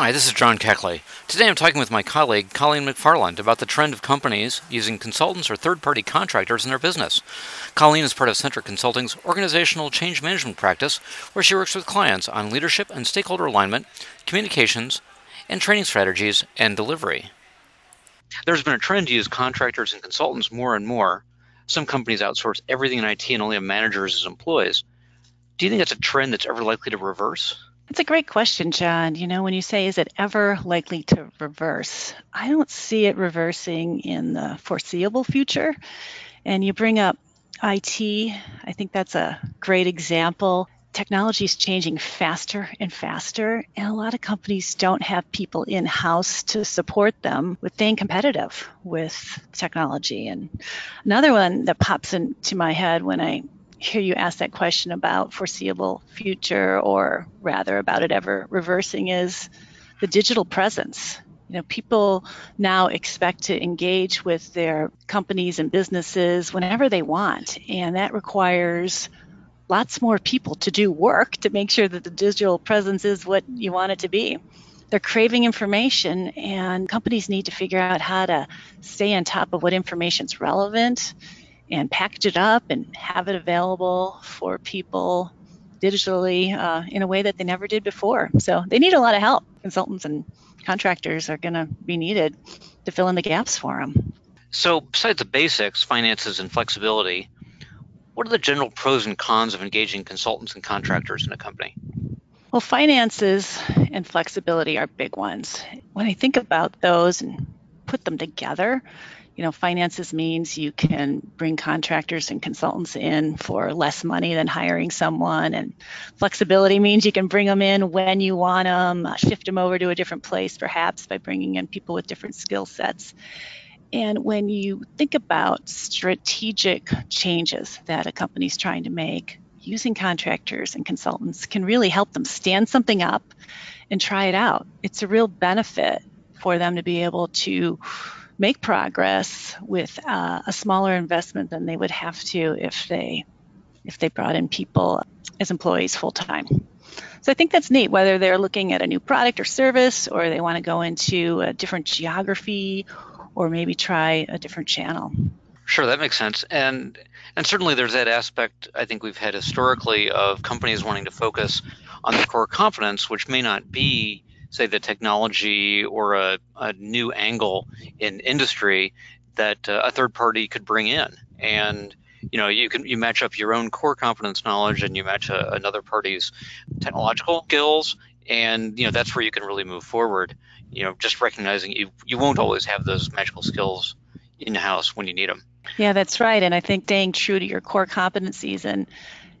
Hi, this is John Keckley. Today I'm talking with my colleague, Colleen McFarland, about the trend of companies using consultants or third party contractors in their business. Colleen is part of Centric Consulting's organizational change management practice, where she works with clients on leadership and stakeholder alignment, communications, and training strategies and delivery. There's been a trend to use contractors and consultants more and more. Some companies outsource everything in IT and only have managers as employees. Do you think that's a trend that's ever likely to reverse? It's a great question, John. You know, when you say, is it ever likely to reverse? I don't see it reversing in the foreseeable future. And you bring up IT, I think that's a great example. Technology is changing faster and faster, and a lot of companies don't have people in house to support them with staying competitive with technology. And another one that pops into my head when I hear you ask that question about foreseeable future or rather about it ever reversing is the digital presence. You know, people now expect to engage with their companies and businesses whenever they want, and that requires lots more people to do work to make sure that the digital presence is what you want it to be. They're craving information, and companies need to figure out how to stay on top of what information is relevant and package it up and have it available for people digitally uh, in a way that they never did before. So they need a lot of help. Consultants and contractors are going to be needed to fill in the gaps for them. So, besides the basics, finances, and flexibility, what are the general pros and cons of engaging consultants and contractors in a company? Well, finances and flexibility are big ones. When I think about those and put them together, you know, finances means you can bring contractors and consultants in for less money than hiring someone, and flexibility means you can bring them in when you want them, uh, shift them over to a different place, perhaps by bringing in people with different skill sets. And when you think about strategic changes that a company's trying to make, using contractors and consultants can really help them stand something up and try it out. It's a real benefit for them to be able to make progress with uh, a smaller investment than they would have to if they if they brought in people as employees full time. So I think that's neat, whether they're looking at a new product or service, or they want to go into a different geography, or maybe try a different channel. Sure, that makes sense. And and certainly there's that aspect I think we've had historically of companies wanting to focus on their core competence, which may not be say the technology or a, a new angle in industry that uh, a third party could bring in. And you know you can you match up your own core competence knowledge and you match a, another party's technological skills and you know that's where you can really move forward you know just recognizing you you won't always have those magical skills in house when you need them yeah that's right. And i think staying true to your core competencies and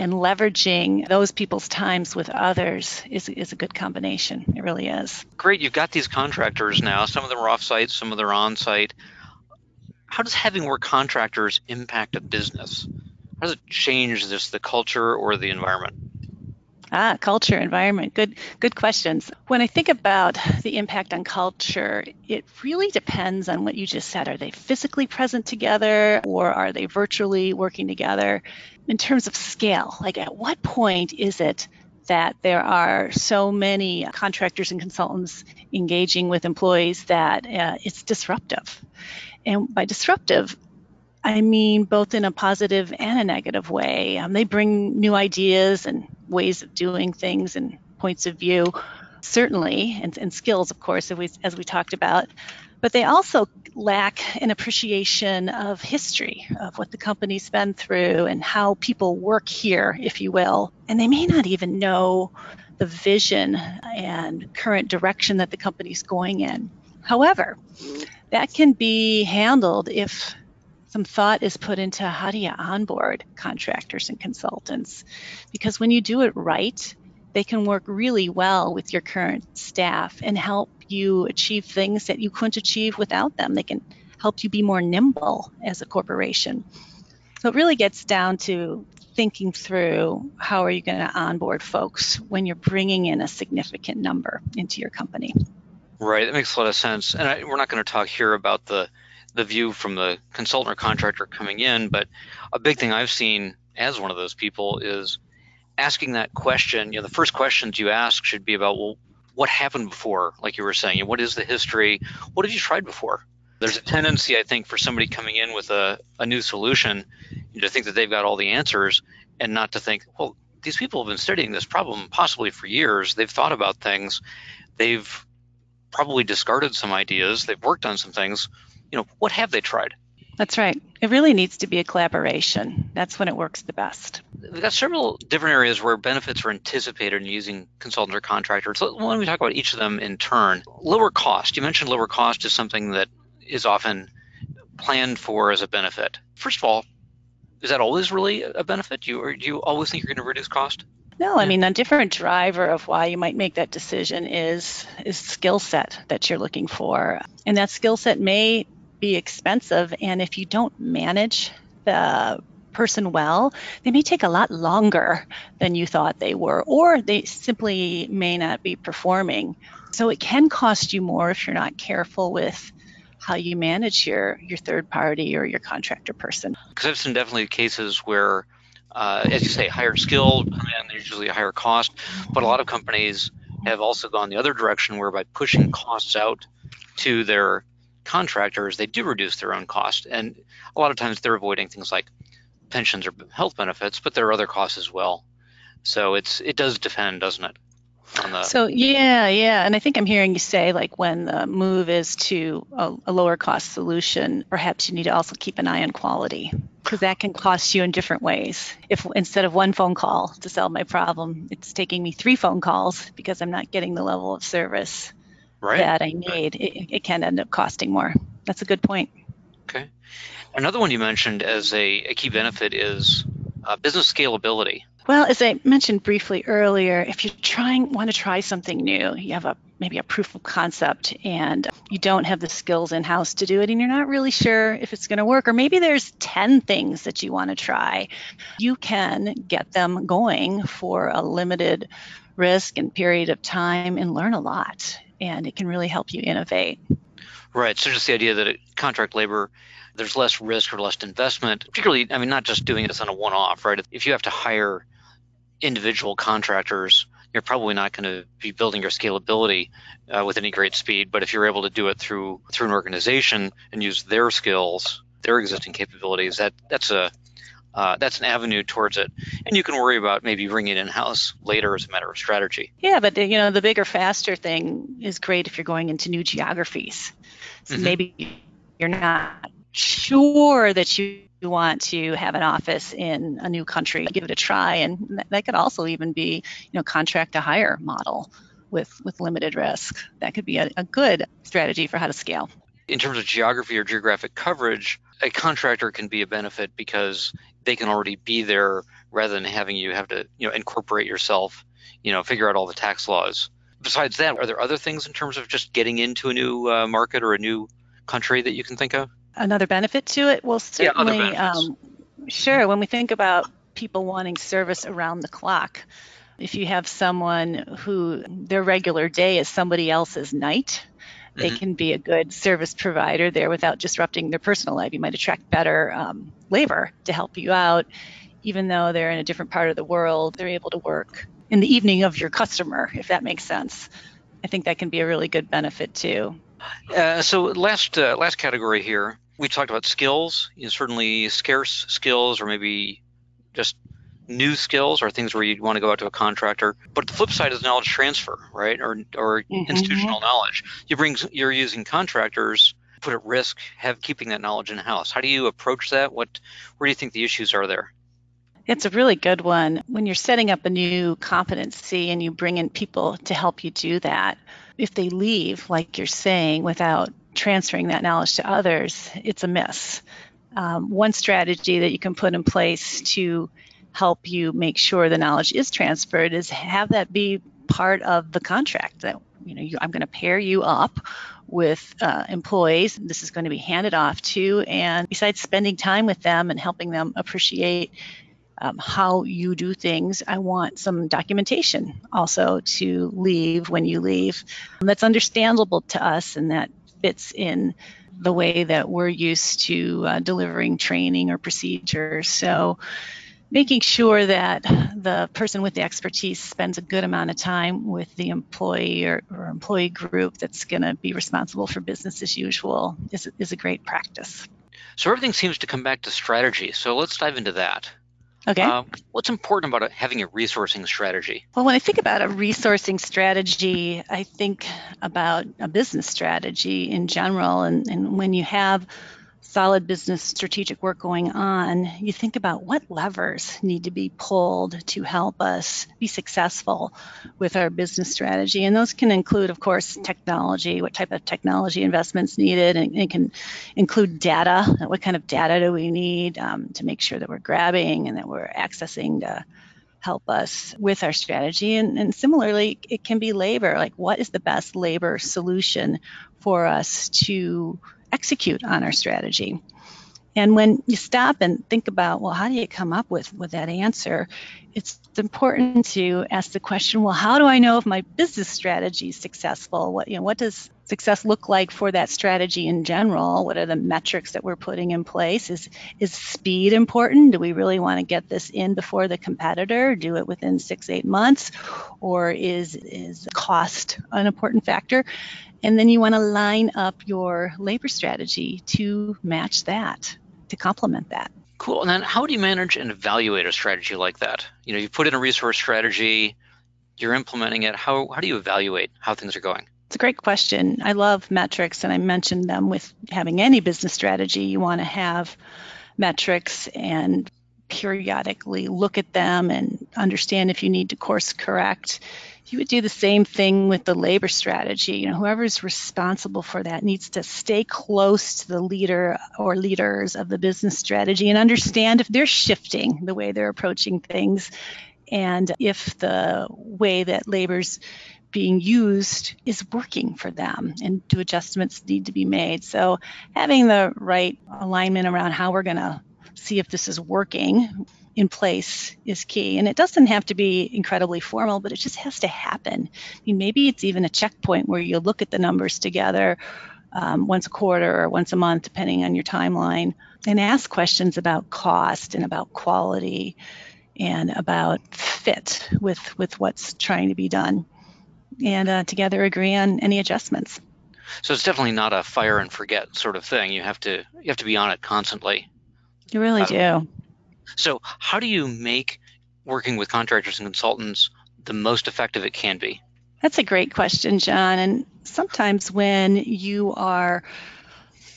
and leveraging those people's times with others is, is a good combination. It really is. Great. You've got these contractors now. Some of them are off-site, some of them are on-site. How does having more contractors impact a business? How does it change this the culture or the environment? Ah, culture, environment. Good, good questions. When I think about the impact on culture, it really depends on what you just said. Are they physically present together or are they virtually working together? In terms of scale, like at what point is it that there are so many contractors and consultants engaging with employees that uh, it's disruptive? And by disruptive, I mean, both in a positive and a negative way. Um, they bring new ideas and ways of doing things and points of view, certainly, and, and skills, of course, as we, as we talked about. But they also lack an appreciation of history, of what the company's been through and how people work here, if you will. And they may not even know the vision and current direction that the company's going in. However, that can be handled if some thought is put into how do you onboard contractors and consultants. Because when you do it right, they can work really well with your current staff and help you achieve things that you couldn't achieve without them. They can help you be more nimble as a corporation. So it really gets down to thinking through how are you going to onboard folks when you're bringing in a significant number into your company. Right, that makes a lot of sense. And I, we're not going to talk here about the the view from the consultant or contractor coming in, but a big thing I've seen as one of those people is asking that question. You know, the first questions you ask should be about, well, what happened before, like you were saying, what is the history? What have you tried before? There's a tendency, I think, for somebody coming in with a, a new solution to think that they've got all the answers and not to think, well, these people have been studying this problem possibly for years. They've thought about things. They've probably discarded some ideas. They've worked on some things. You know, what have they tried? That's right. It really needs to be a collaboration. That's when it works the best. We've got several different areas where benefits are anticipated in using consultants or contractors. So why don't we talk about each of them in turn? Lower cost. You mentioned lower cost is something that is often planned for as a benefit. First of all, is that always really a benefit? Do you, or do you always think you're going to reduce cost? No, I mean a different driver of why you might make that decision is is skill set that you're looking for. And that skill set may be expensive and if you don't manage the person well, they may take a lot longer than you thought they were or they simply may not be performing. So it can cost you more if you're not careful with how you manage your your third party or your contractor person. Because I've seen definitely cases where uh, as you say, higher skilled, and usually higher cost. But a lot of companies have also gone the other direction, where by pushing costs out to their contractors, they do reduce their own cost. And a lot of times they're avoiding things like pensions or health benefits, but there are other costs as well. So it's it does depend, doesn't it? So yeah, yeah, and I think I'm hearing you say like when the move is to a, a lower cost solution, perhaps you need to also keep an eye on quality because that can cost you in different ways. If instead of one phone call to solve my problem, it's taking me three phone calls because I'm not getting the level of service right. that I need, it, it, can end up costing more. That's a good point. Okay. Another one you mentioned as a, a key benefit is uh, business scalability. Well, as I mentioned briefly earlier, if you're trying want to try something new, you have a maybe a proof of concept and you don't have the skills in house to do it and you're not really sure if it's going to work or maybe there's 10 things that you want to try, you can get them going for a limited risk and period of time and learn a lot and it can really help you innovate. Right. So just the idea that contract labor there's less risk or less investment, particularly, I mean, not just doing this on a one off, right? If you have to hire individual contractors, you're probably not going to be building your scalability uh, with any great speed. But if you're able to do it through through an organization and use their skills, their existing capabilities, that that's a uh, that's an avenue towards it, and you can worry about maybe bringing it in house later as a matter of strategy. Yeah, but you know the bigger, faster thing is great if you're going into new geographies. So mm-hmm. maybe you're not sure that you want to have an office in a new country, give it a try, and that could also even be, you know, contract to hire model with with limited risk. That could be a, a good strategy for how to scale. In terms of geography or geographic coverage, a contractor can be a benefit because they can already be there rather than having you have to, you know, incorporate yourself, you know, figure out all the tax laws. Besides that, are there other things in terms of just getting into a new uh, market or a new country that you can think of? another benefit to it? Well, certainly, yeah, um, sure. When we think about people wanting service around the clock, if you have someone who their regular day is somebody else's night, they mm-hmm. can be a good service provider there without disrupting their personal life. You might attract better um, labor to help you out, even though they're in a different part of the world. They're able to work in the evening of your customer, if that makes sense. I think that can be a really good benefit too. Uh, so last uh, last category here, we talked about skills. You know, certainly scarce skills, or maybe just new skills, or things where you'd want to go out to a contractor. But the flip side is knowledge transfer, right? Or or mm-hmm. institutional knowledge. You bring you're using contractors put at risk have keeping that knowledge in house. How do you approach that? What where do you think the issues are there? It's a really good one. When you're setting up a new competency and you bring in people to help you do that, if they leave, like you're saying, without transferring that knowledge to others, it's a miss. Um, one strategy that you can put in place to help you make sure the knowledge is transferred is have that be part of the contract that you know you, i'm going to pair you up with uh, employees this is going to be handed off to and besides spending time with them and helping them appreciate um, how you do things. I want some documentation also to leave when you leave that's understandable to us and that fits in the way that we're used to uh, delivering training or procedures. So making sure that the person with the expertise spends a good amount of time with the employee or, or employee group that's going to be responsible for business as usual is, is a great practice. So everything seems to come back to strategy. So let's dive into that. Okay. Uh, what's important about having a resourcing strategy? Well, when I think about a resourcing strategy, I think about a business strategy in general. And, and when you have solid business strategic work going on, you think about what levers need to be pulled to help us be successful with our business strategy. And those can include, of course, technology, what type of technology investments needed, and it can include data. What kind of data do we need um, to make sure that we're grabbing and that we're accessing to help us with our strategy. And, and, similarly, it can be labor. Like, what is the best labor solution for us to execute on our strategy. And when you stop and think about, well, how do you come up with, with that answer? It's important to ask the question, well, how do I know if my business strategy is successful? What, you know, what does success look like for that strategy in general? What are the metrics that we're putting in place? Is, is speed important? Do we really want to get this in before the competitor, do it within six, eight months? Or is, is cost an important factor? And then you want to line up your labor strategy to match that, to complement that. Cool. And then how do you manage and evaluate a strategy like that? You know, you put in a resource strategy, you're implementing it. How, how do you evaluate how things are going? It's a great question. I love metrics, and I mentioned them with having any business strategy. You want to have metrics and periodically look at them and understand if you need to course correct you would do the same thing with the labor strategy. You know, whoever's responsible for that needs to stay close to the leader or leaders of the business strategy and understand if they're shifting the way they're approaching things and if the way that labor's being used is working for them and do adjustments need to be made. So having the right alignment around how we're going to see if this is working in place is key. And it doesn't have to be incredibly formal, but it just has to happen. I mean, maybe it's even a checkpoint where you look at the numbers together um, once a quarter or once a month, depending on your timeline, and ask questions about cost and about quality and about fit with, with what's trying to be done. And uh, together agree on any adjustments. So it's definitely not a fire and forget sort of thing. You have to you have to be on it constantly. You really um, do. So, how do you make working with contractors and consultants the most effective it can be? That's a great question, John. And sometimes when you are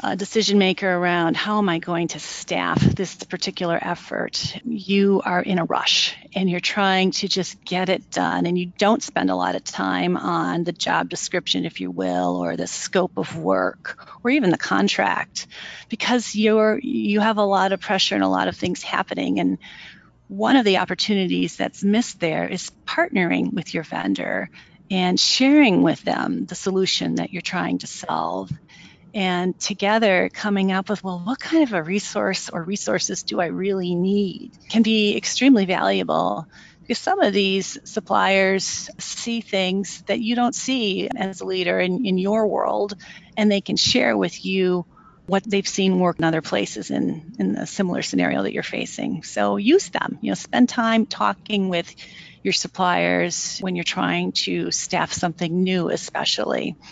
a decision maker around how am I going to staff this particular effort, you are in a rush and you're trying to just get it done and you don't spend a lot of time on the job description, if you will, or the scope of work or even the contract because you're you have a lot of pressure and a lot of things happening and one of the opportunities that's missed there is partnering with your vendor and sharing with them the solution that you're trying to solve and together coming up with, well, what kind of a resource or resources do I really need can be extremely valuable because some of these suppliers see things that you don't see as a leader in, in your world, and they can share with you what they've seen work in other places in, in a similar scenario that you're facing. So use them. You know, spend time talking with your suppliers when you're trying to staff something new, especially.